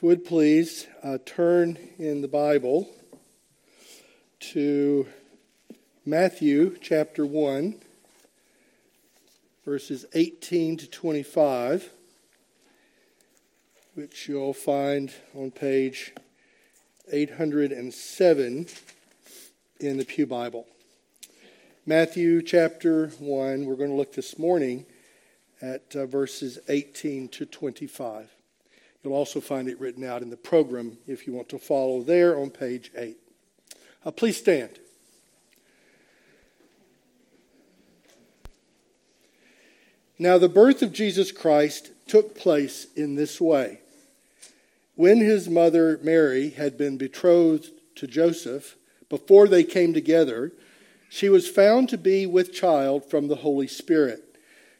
You would please uh, turn in the Bible to Matthew chapter 1, verses 18 to 25, which you'll find on page 807 in the Pew Bible. Matthew chapter 1, we're going to look this morning at uh, verses 18 to 25. You'll also find it written out in the program if you want to follow there on page 8. Uh, please stand. Now, the birth of Jesus Christ took place in this way. When his mother Mary had been betrothed to Joseph, before they came together, she was found to be with child from the Holy Spirit.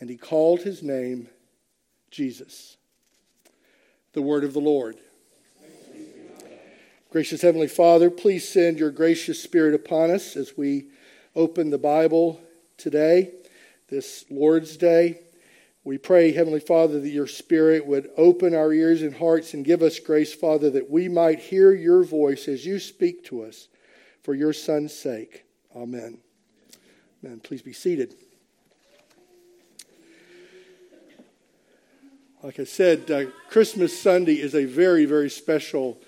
and he called his name Jesus. The word of the Lord. Gracious Heavenly Father, please send your gracious Spirit upon us as we open the Bible today, this Lord's Day. We pray, Heavenly Father, that your Spirit would open our ears and hearts and give us grace, Father, that we might hear your voice as you speak to us for your Son's sake. Amen. Amen. Please be seated. Like I said, uh, Christmas Sunday is a very, very special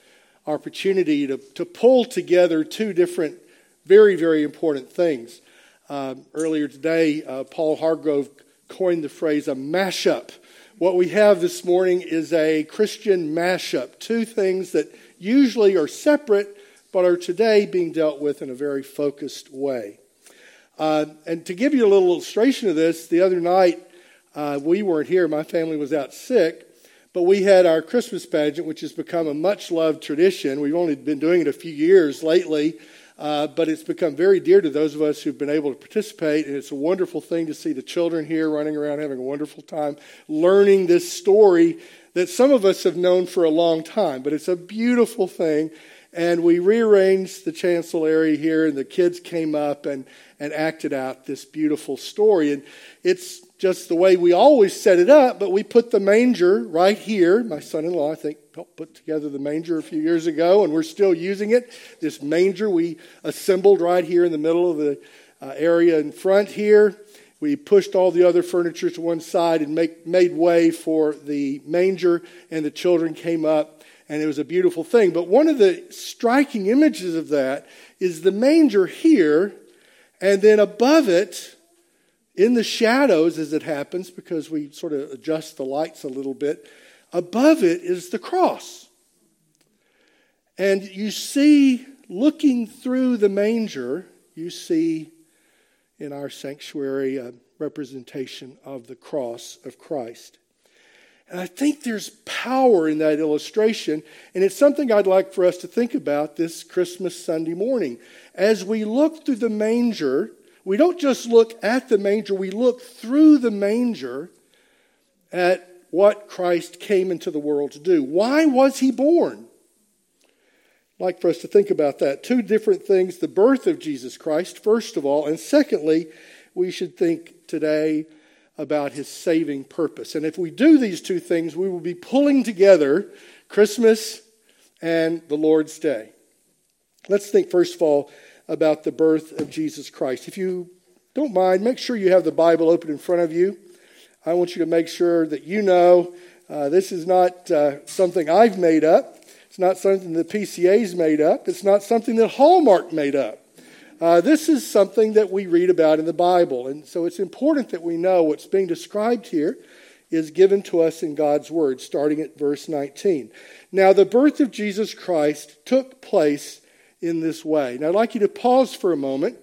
opportunity to, to pull together two different, very, very important things. Uh, earlier today, uh, Paul Hargrove coined the phrase a mashup. What we have this morning is a Christian mashup, two things that usually are separate but are today being dealt with in a very focused way. Uh, and to give you a little illustration of this, the other night uh, we weren't here, my family was out sick, but we had our Christmas pageant, which has become a much loved tradition. We've only been doing it a few years lately, uh, but it's become very dear to those of us who've been able to participate, and it's a wonderful thing to see the children here running around having a wonderful time learning this story that some of us have known for a long time, but it's a beautiful thing. And we rearranged the chancel area here, and the kids came up and, and acted out this beautiful story. And it's just the way we always set it up, but we put the manger right here. My son in law, I think, helped put together the manger a few years ago, and we're still using it. This manger we assembled right here in the middle of the uh, area in front here. We pushed all the other furniture to one side and make, made way for the manger, and the children came up, and it was a beautiful thing. But one of the striking images of that is the manger here, and then above it, in the shadows as it happens, because we sort of adjust the lights a little bit, above it is the cross. And you see, looking through the manger, you see in our sanctuary a representation of the cross of Christ. And I think there's power in that illustration, and it's something I'd like for us to think about this Christmas Sunday morning. As we look through the manger, we don't just look at the manger, we look through the manger at what Christ came into the world to do. Why was he born? I'd like for us to think about that. Two different things the birth of Jesus Christ, first of all, and secondly, we should think today about his saving purpose. And if we do these two things, we will be pulling together Christmas and the Lord's Day. Let's think, first of all, about the birth of Jesus Christ. If you don't mind, make sure you have the Bible open in front of you. I want you to make sure that you know Uh, this is not uh, something I've made up. It's not something the PCA's made up. It's not something that Hallmark made up. Uh, this is something that we read about in the Bible. And so it's important that we know what's being described here is given to us in God's Word, starting at verse 19. Now, the birth of Jesus Christ took place in this way. Now, I'd like you to pause for a moment.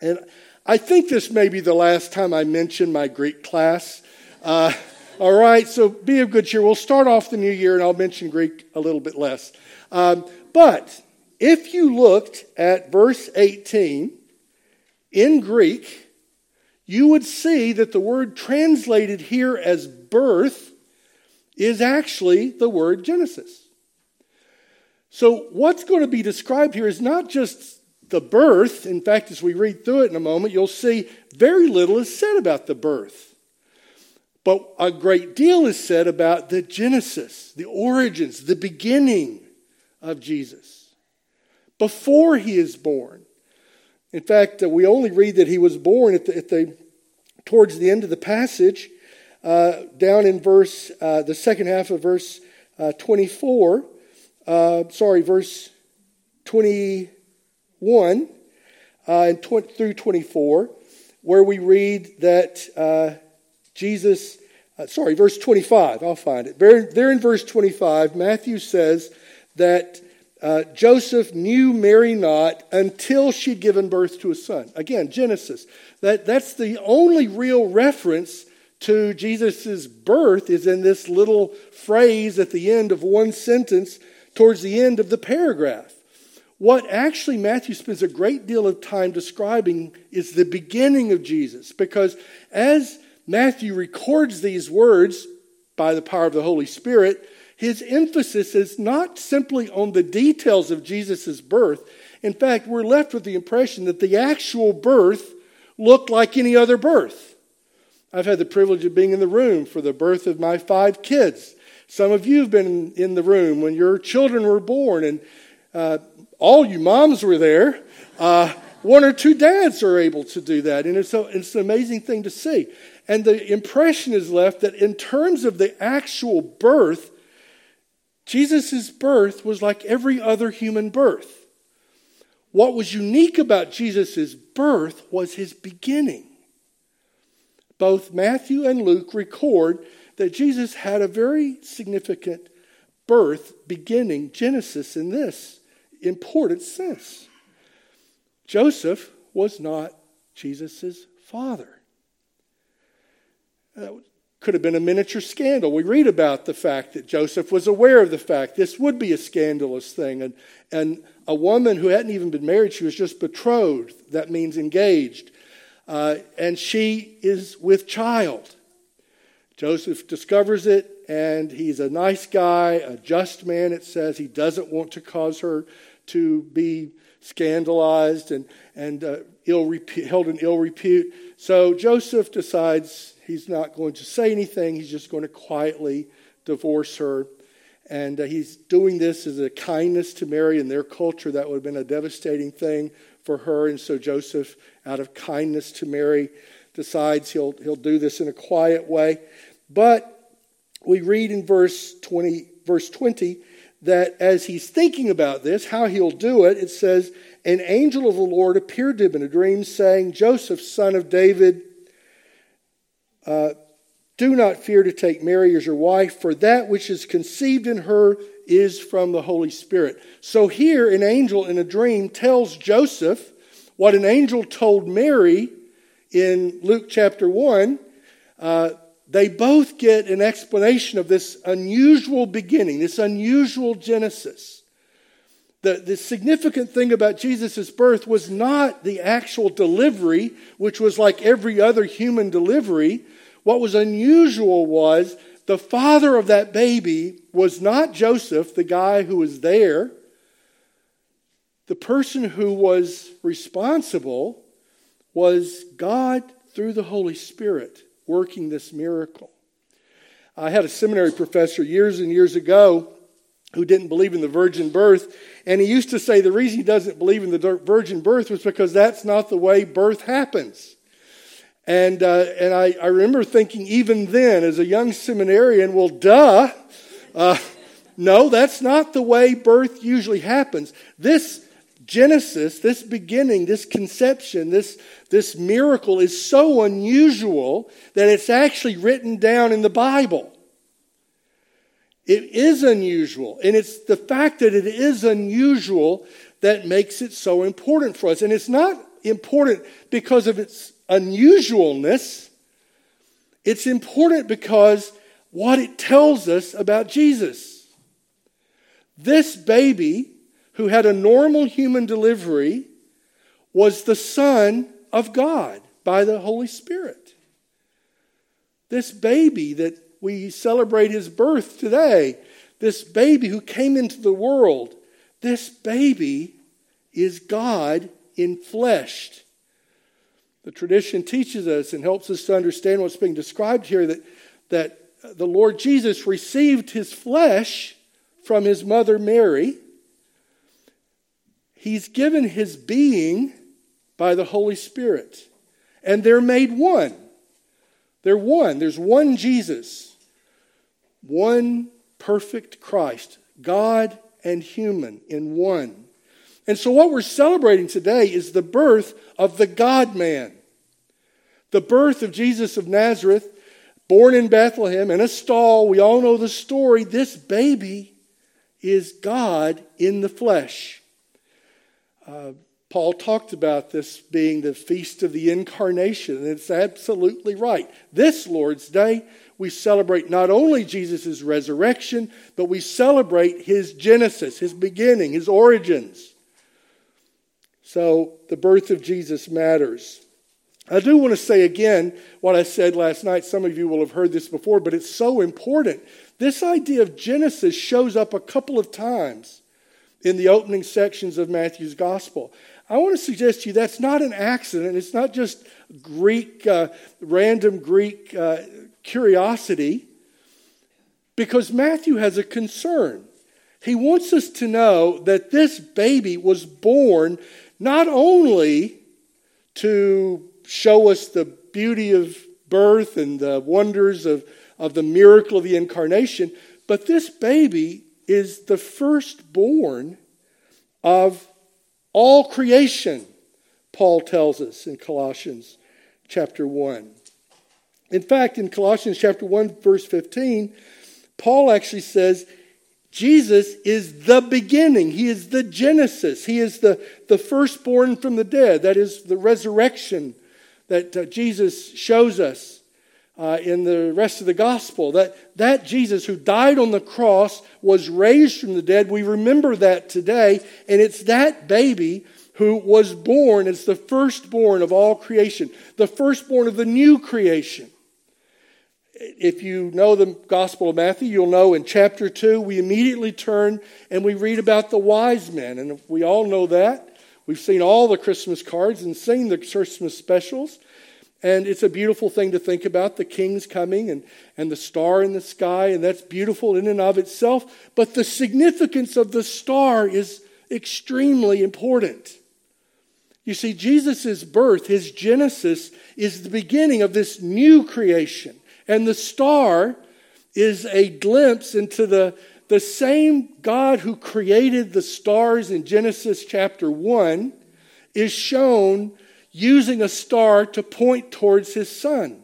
And I think this may be the last time I mention my Greek class. Uh, all right, so be of good cheer. We'll start off the new year and I'll mention Greek a little bit less. Um, but if you looked at verse 18 in Greek, you would see that the word translated here as birth is actually the word Genesis. So, what's going to be described here is not just the birth. In fact, as we read through it in a moment, you'll see very little is said about the birth. But a great deal is said about the Genesis, the origins, the beginning of Jesus, before he is born. In fact, uh, we only read that he was born at the, at the towards the end of the passage, uh, down in verse, uh, the second half of verse uh, 24, uh, sorry, verse 21 uh, and tw- through 24, where we read that uh, Jesus, sorry, verse 25, I'll find it. There, there in verse 25, Matthew says that uh, Joseph knew Mary not until she'd given birth to a son. Again, Genesis. That, that's the only real reference to Jesus' birth is in this little phrase at the end of one sentence towards the end of the paragraph. What actually Matthew spends a great deal of time describing is the beginning of Jesus, because as Matthew records these words by the power of the Holy Spirit, his emphasis is not simply on the details of Jesus' birth. In fact, we're left with the impression that the actual birth looked like any other birth. I've had the privilege of being in the room for the birth of my five kids. Some of you have been in the room when your children were born, and uh, all you moms were there. Uh, one or two dads are able to do that, and it's, a, it's an amazing thing to see. And the impression is left that in terms of the actual birth, Jesus' birth was like every other human birth. What was unique about Jesus' birth was his beginning. Both Matthew and Luke record that Jesus had a very significant birth beginning, Genesis, in this important sense. Joseph was not Jesus' father. That could have been a miniature scandal. We read about the fact that Joseph was aware of the fact this would be a scandalous thing. And, and a woman who hadn't even been married, she was just betrothed. That means engaged. Uh, and she is with child. Joseph discovers it, and he's a nice guy, a just man, it says. He doesn't want to cause her to be scandalized and, and uh, ill held in ill repute. So Joseph decides He's not going to say anything. He's just going to quietly divorce her. And uh, he's doing this as a kindness to Mary. In their culture, that would have been a devastating thing for her. And so Joseph, out of kindness to Mary, decides he'll, he'll do this in a quiet way. But we read in verse 20, verse 20 that as he's thinking about this, how he'll do it, it says, An angel of the Lord appeared to him in a dream, saying, Joseph, son of David, uh, do not fear to take Mary as your wife, for that which is conceived in her is from the Holy Spirit. So here, an angel in a dream tells Joseph what an angel told Mary in Luke chapter 1. Uh, they both get an explanation of this unusual beginning, this unusual Genesis. The, the significant thing about Jesus' birth was not the actual delivery, which was like every other human delivery, what was unusual was the father of that baby was not Joseph, the guy who was there. The person who was responsible was God through the Holy Spirit working this miracle. I had a seminary professor years and years ago who didn't believe in the virgin birth, and he used to say the reason he doesn't believe in the virgin birth was because that's not the way birth happens. And, uh, and I, I remember thinking, even then, as a young seminarian, well, duh. Uh, no, that's not the way birth usually happens. This Genesis, this beginning, this conception, this, this miracle is so unusual that it's actually written down in the Bible. It is unusual. And it's the fact that it is unusual that makes it so important for us. And it's not important because of its unusualness, it's important because what it tells us about Jesus. This baby who had a normal human delivery was the Son of God by the Holy Spirit. This baby that we celebrate his birth today, this baby who came into the world, this baby is God in flesh. The tradition teaches us and helps us to understand what's being described here that, that the Lord Jesus received his flesh from his mother Mary He's given his being by the Holy Spirit. And they're made one. They're one. There's one Jesus, one perfect Christ, God and human in one. And so, what we're celebrating today is the birth of the God man, the birth of Jesus of Nazareth, born in Bethlehem in a stall. We all know the story. This baby is God in the flesh. Paul talked about this being the feast of the incarnation, and it's absolutely right. This Lord's Day, we celebrate not only Jesus' resurrection, but we celebrate his genesis, his beginning, his origins. So the birth of Jesus matters. I do want to say again what I said last night. Some of you will have heard this before, but it's so important. This idea of Genesis shows up a couple of times in the opening sections of Matthew's gospel. I want to suggest to you that's not an accident. It's not just Greek, uh, random Greek uh, curiosity, because Matthew has a concern. He wants us to know that this baby was born not only to show us the beauty of birth and the wonders of, of the miracle of the incarnation, but this baby is the firstborn of all creation, Paul tells us in Colossians chapter 1. In fact, in Colossians chapter 1, verse 15, Paul actually says, Jesus is the beginning. He is the Genesis. He is the, the firstborn from the dead. That is the resurrection that uh, Jesus shows us uh, in the rest of the gospel. That, that Jesus who died on the cross was raised from the dead. We remember that today. And it's that baby who was born as the firstborn of all creation, the firstborn of the new creation. If you know the Gospel of Matthew, you'll know in chapter 2, we immediately turn and we read about the wise men. And we all know that. We've seen all the Christmas cards and seen the Christmas specials. And it's a beautiful thing to think about the king's coming and, and the star in the sky, and that's beautiful in and of itself. But the significance of the star is extremely important. You see, Jesus' birth, his genesis, is the beginning of this new creation. And the star is a glimpse into the, the same God who created the stars in Genesis chapter 1 is shown using a star to point towards his son.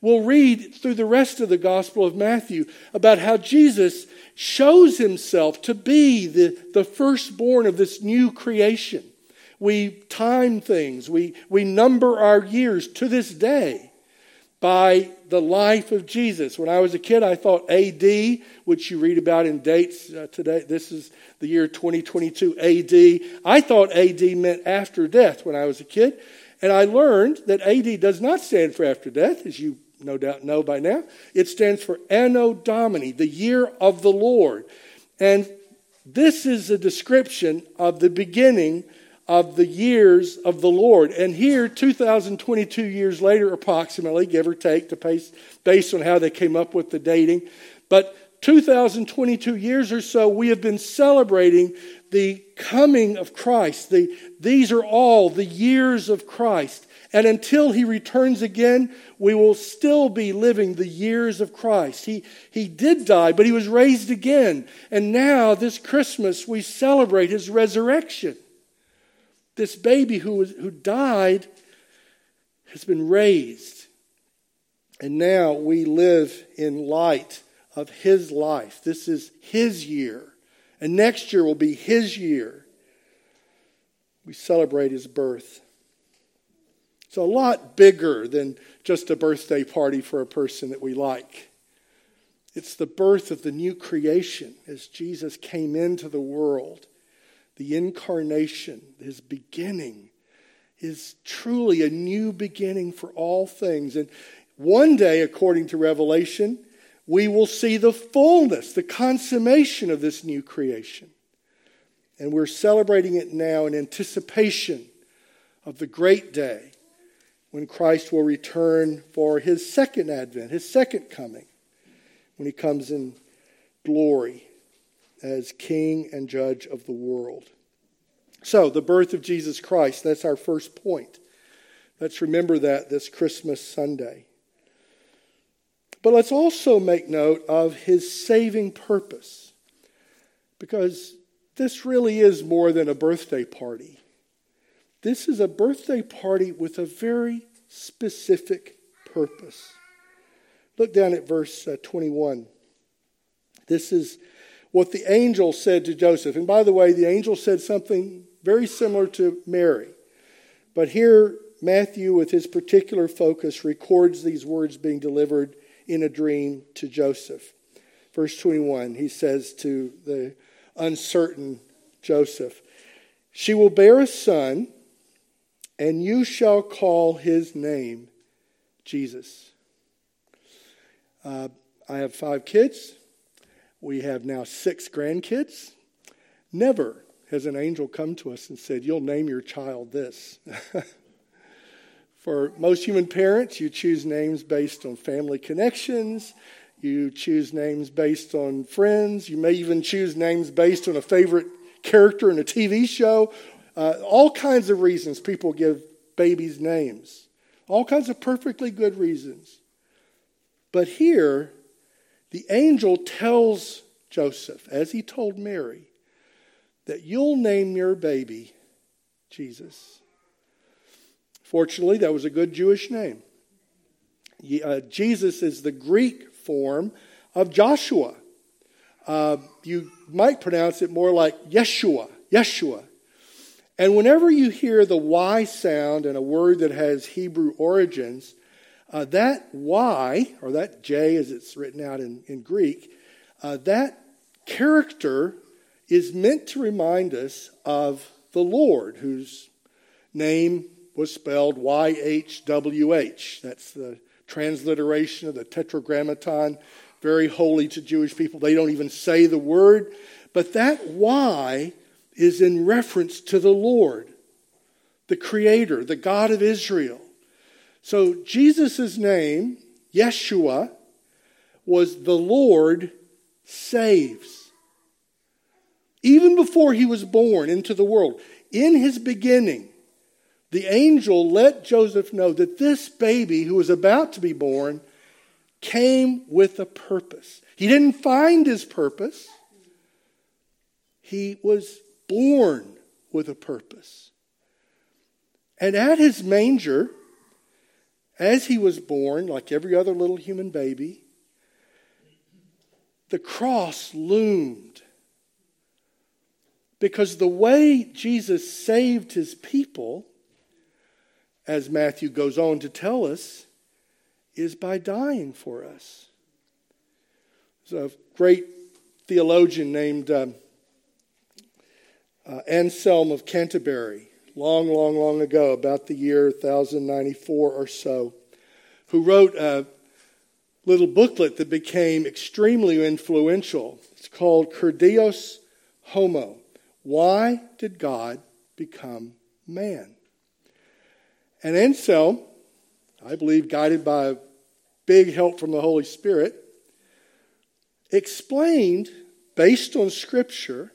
We'll read through the rest of the Gospel of Matthew about how Jesus shows himself to be the, the firstborn of this new creation. We time things, we, we number our years to this day by the life of Jesus. When I was a kid, I thought AD, which you read about in dates uh, today, this is the year 2022 AD. I thought AD meant after death when I was a kid. And I learned that AD does not stand for after death, as you no doubt know by now. It stands for Anno Domini, the year of the Lord. And this is a description of the beginning of the years of the Lord. And here, 2022 years later, approximately, give or take, to pace, based on how they came up with the dating, but 2022 years or so, we have been celebrating the coming of Christ. The, these are all the years of Christ. And until he returns again, we will still be living the years of Christ. He, he did die, but he was raised again. And now, this Christmas, we celebrate his resurrection. This baby who, was, who died has been raised. And now we live in light of his life. This is his year. And next year will be his year. We celebrate his birth. It's a lot bigger than just a birthday party for a person that we like. It's the birth of the new creation as Jesus came into the world. The incarnation, his beginning, is truly a new beginning for all things. And one day, according to Revelation, we will see the fullness, the consummation of this new creation. And we're celebrating it now in anticipation of the great day when Christ will return for his second advent, his second coming, when he comes in glory as King and Judge of the world. So, the birth of Jesus Christ, that's our first point. Let's remember that this Christmas Sunday. But let's also make note of his saving purpose, because this really is more than a birthday party. This is a birthday party with a very specific purpose. Look down at verse uh, 21. This is what the angel said to Joseph. And by the way, the angel said something very similar to Mary. But here, Matthew, with his particular focus, records these words being delivered in a dream to Joseph. Verse 21, he says to the uncertain Joseph, She will bear a son and you shall call his name Jesus. Uh, I have five kids. We have now six grandkids. Never has an angel come to us and said, You'll name your child this. For most human parents, you choose names based on family connections. You choose names based on friends. You may even choose names based on a favorite character in a TV show uh, all kinds of reasons people give babies names, all kinds of perfectly good reasons. But here, the angel tells Joseph, as he told Mary, that you'll name your baby Jesus. Fortunately, that was a good Jewish name. Uh, Jesus is the Greek form of Joshua. Uh, you might pronounce it more like Yeshua, Yeshua. And whenever you hear the Y sound in a word that has Hebrew origins, uh, that Y, or that J as it's written out in, in Greek, uh, that character is meant to remind us of the Lord, whose name was spelled YHWH. That's the transliteration of the Tetragrammaton, very holy to Jewish people. They don't even say the word, but that Y is in reference to the Lord, the Creator, the God of Israel. So Jesus' name, Yeshua, was the Lord saves. Even before he was born into the world, in his beginning, the angel let Joseph know that this baby who was about to be born came with a purpose. He didn't find his purpose, he was born with a purpose. And at his manger, as he was born, like every other little human baby, the cross loomed. Because the way Jesus saved his people, as Matthew goes on to tell us, is by dying for us. There's a great theologian named. Um, uh, Anselm of Canterbury, long, long, long ago, about the year 1094 or so, who wrote a little booklet that became extremely influential. It's called Cur Deus Homo. Why did God become man? And Anselm, I believe, guided by big help from the Holy Spirit, explained, based on Scripture,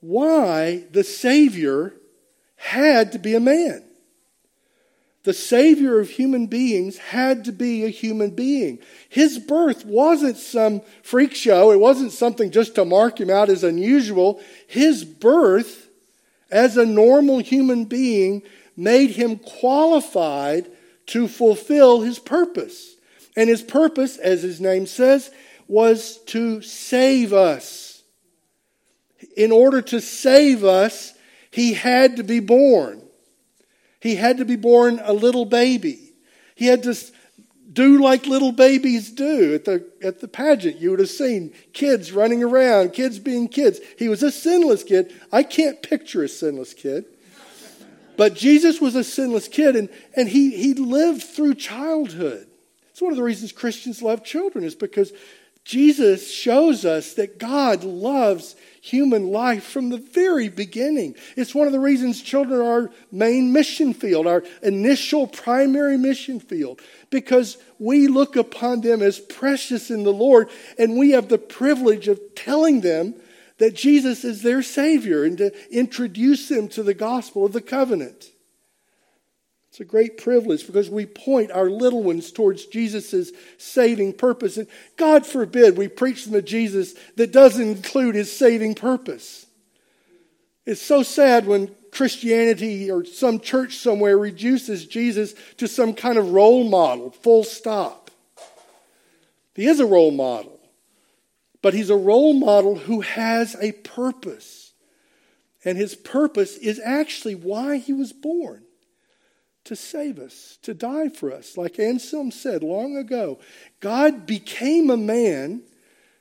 why the Savior had to be a man. The Savior of human beings had to be a human being. His birth wasn't some freak show, it wasn't something just to mark him out as unusual. His birth as a normal human being made him qualified to fulfill his purpose. And his purpose, as his name says, was to save us. In order to save us, he had to be born. He had to be born a little baby. He had to do like little babies do at the, at the pageant. You would have seen kids running around, kids being kids. He was a sinless kid. I can't picture a sinless kid. But Jesus was a sinless kid, and, and he, he lived through childhood. It's one of the reasons Christians love children, is because Jesus shows us that God loves human life from the very beginning. It's one of the reasons children are our main mission field, our initial primary mission field, because we look upon them as precious in the Lord, and we have the privilege of telling them that Jesus is their Savior and to introduce them to the gospel of the covenant. It's a great privilege because we point our little ones towards Jesus' saving purpose. And God forbid we preach them a Jesus that doesn't include his saving purpose. It's so sad when Christianity or some church somewhere reduces Jesus to some kind of role model, full stop. He is a role model, but he's a role model who has a purpose. And his purpose is actually why he was born to save us, to die for us. Like Anselm said long ago, God became a man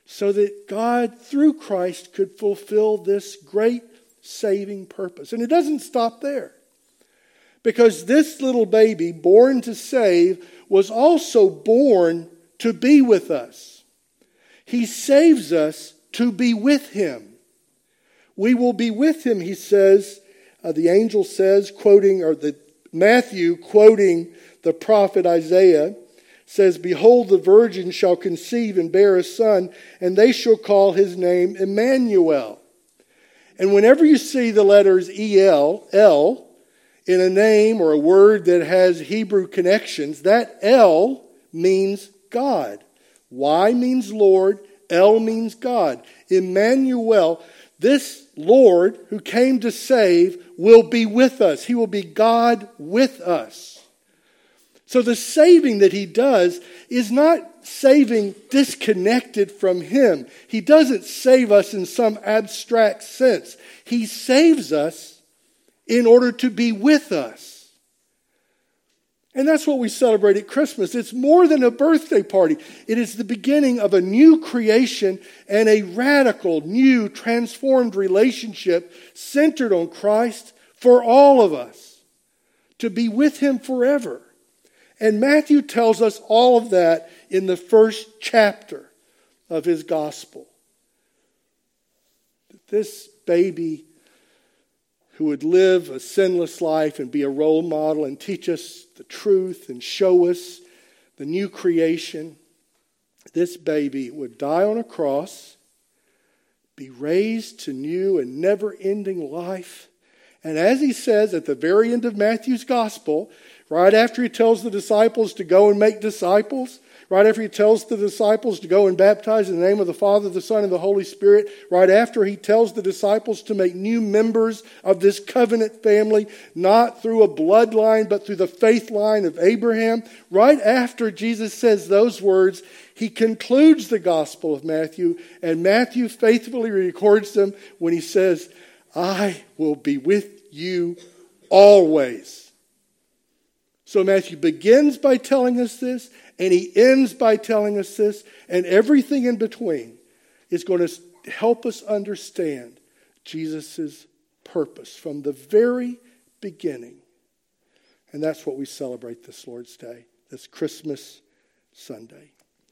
so that God, through Christ, could fulfill this great saving purpose. And it doesn't stop there. Because this little baby, born to save, was also born to be with us. He saves us to be with him. We will be with him, he says. Uh, the angel says, quoting, or the Matthew, quoting the prophet Isaiah, says, Behold, the virgin shall conceive and bear a son, and they shall call his name Emmanuel. And whenever you see the letters EL, L, in a name or a word that has Hebrew connections, that L means God. Y means Lord, L means God. Emmanuel, this Lord who came to save will be with us. He will be God with us. So the saving that he does is not saving disconnected from him. He doesn't save us in some abstract sense. He saves us in order to be with us. And that's what we celebrate at Christmas. It's more than a birthday party, it is the beginning of a new creation and a radical, new, transformed relationship centered on Christ for all of us to be with Him forever. And Matthew tells us all of that in the first chapter of his gospel. This baby who would live a sinless life and be a role model and teach us the truth and show us the new creation. This baby would die on a cross, be raised to new and never ending life. And as he says at the very end of Matthew's gospel, right after he tells the disciples to go and make disciples, right after he tells the disciples to go and baptize in the name of the Father, the Son, and the Holy Spirit, right after he tells the disciples to make new members of this covenant family, not through a bloodline, but through the faith line of Abraham, right after Jesus says those words, he concludes the Gospel of Matthew, and Matthew faithfully records them when he says, I will be with you always. So Matthew begins by telling us this, and he ends by telling us this, and everything in between is going to help us understand Jesus' purpose from the very beginning. And that's what we celebrate this Lord's Day, this Christmas Sunday.